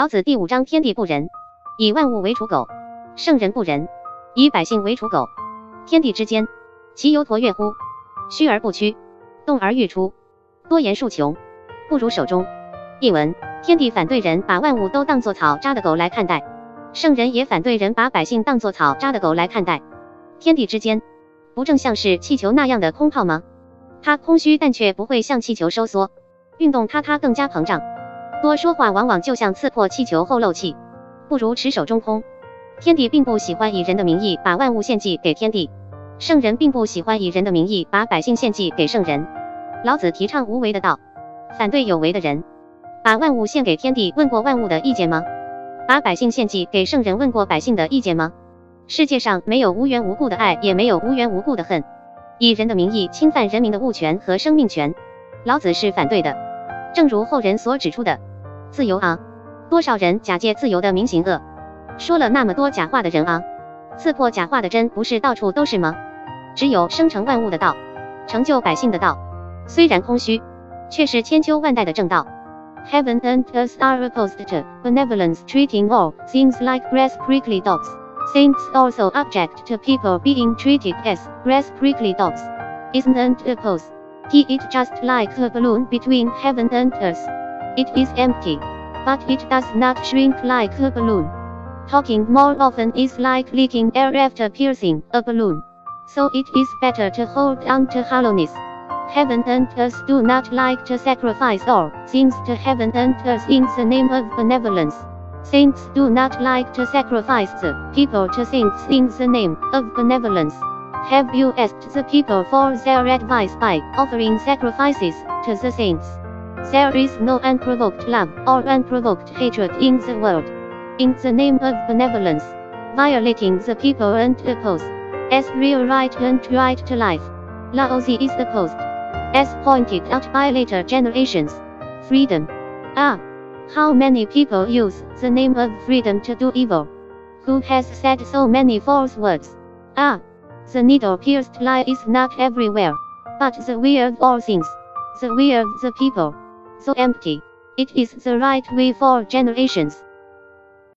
老子第五章：天地不仁，以万物为刍狗；圣人不仁，以百姓为刍狗。天地之间，其犹橐越乎？虚而不屈，动而欲出，多言数穷，不如守中。译文：天地反对人把万物都当作草扎的狗来看待，圣人也反对人把百姓当作草扎的狗来看待。天地之间，不正像是气球那样的空泡吗？它空虚，但却不会像气球收缩，运动它它更加膨胀。多说话往往就像刺破气球后漏气，不如持守中空。天地并不喜欢以人的名义把万物献祭给天地，圣人并不喜欢以人的名义把百姓献祭给圣人。老子提倡无为的道，反对有为的人。把万物献给天地，问过万物的意见吗？把百姓献祭给圣人，问过百姓的意见吗？世界上没有无缘无故的爱，也没有无缘无故的恨。以人的名义侵犯人民的物权和生命权，老子是反对的。正如后人所指出的。自由啊！多少人假借自由的名行恶，说了那么多假话的人啊！刺破假话的针不是到处都是吗？只有生成万物的道，成就百姓的道，虽然空虚，却是千秋万代的正道。Heaven and earth are opposed to benevolence, treating all things like grass prickly dogs. Saints also object to people being treated as grass prickly dogs. Isn't opposed. He is just like a balloon between heaven and earth. It is empty, but it does not shrink like a balloon. Talking more often is like leaking air after piercing a balloon. So it is better to hold on to hollowness. Heaven and earth do not like to sacrifice all things to heaven and earth in the name of benevolence. Saints do not like to sacrifice the people to saints in the name of benevolence. Have you asked the people for their advice by offering sacrifices to the saints? There is no unprovoked love or unprovoked hatred in the world. In the name of benevolence, violating the people and oppose as real right and right to life. Laozi is opposed, as pointed out by later generations. Freedom. Ah, how many people use the name of freedom to do evil? Who has said so many false words? Ah, the needle pierced lie is not everywhere, but the way of all things, the way of the people so empty. It is the right way for generations.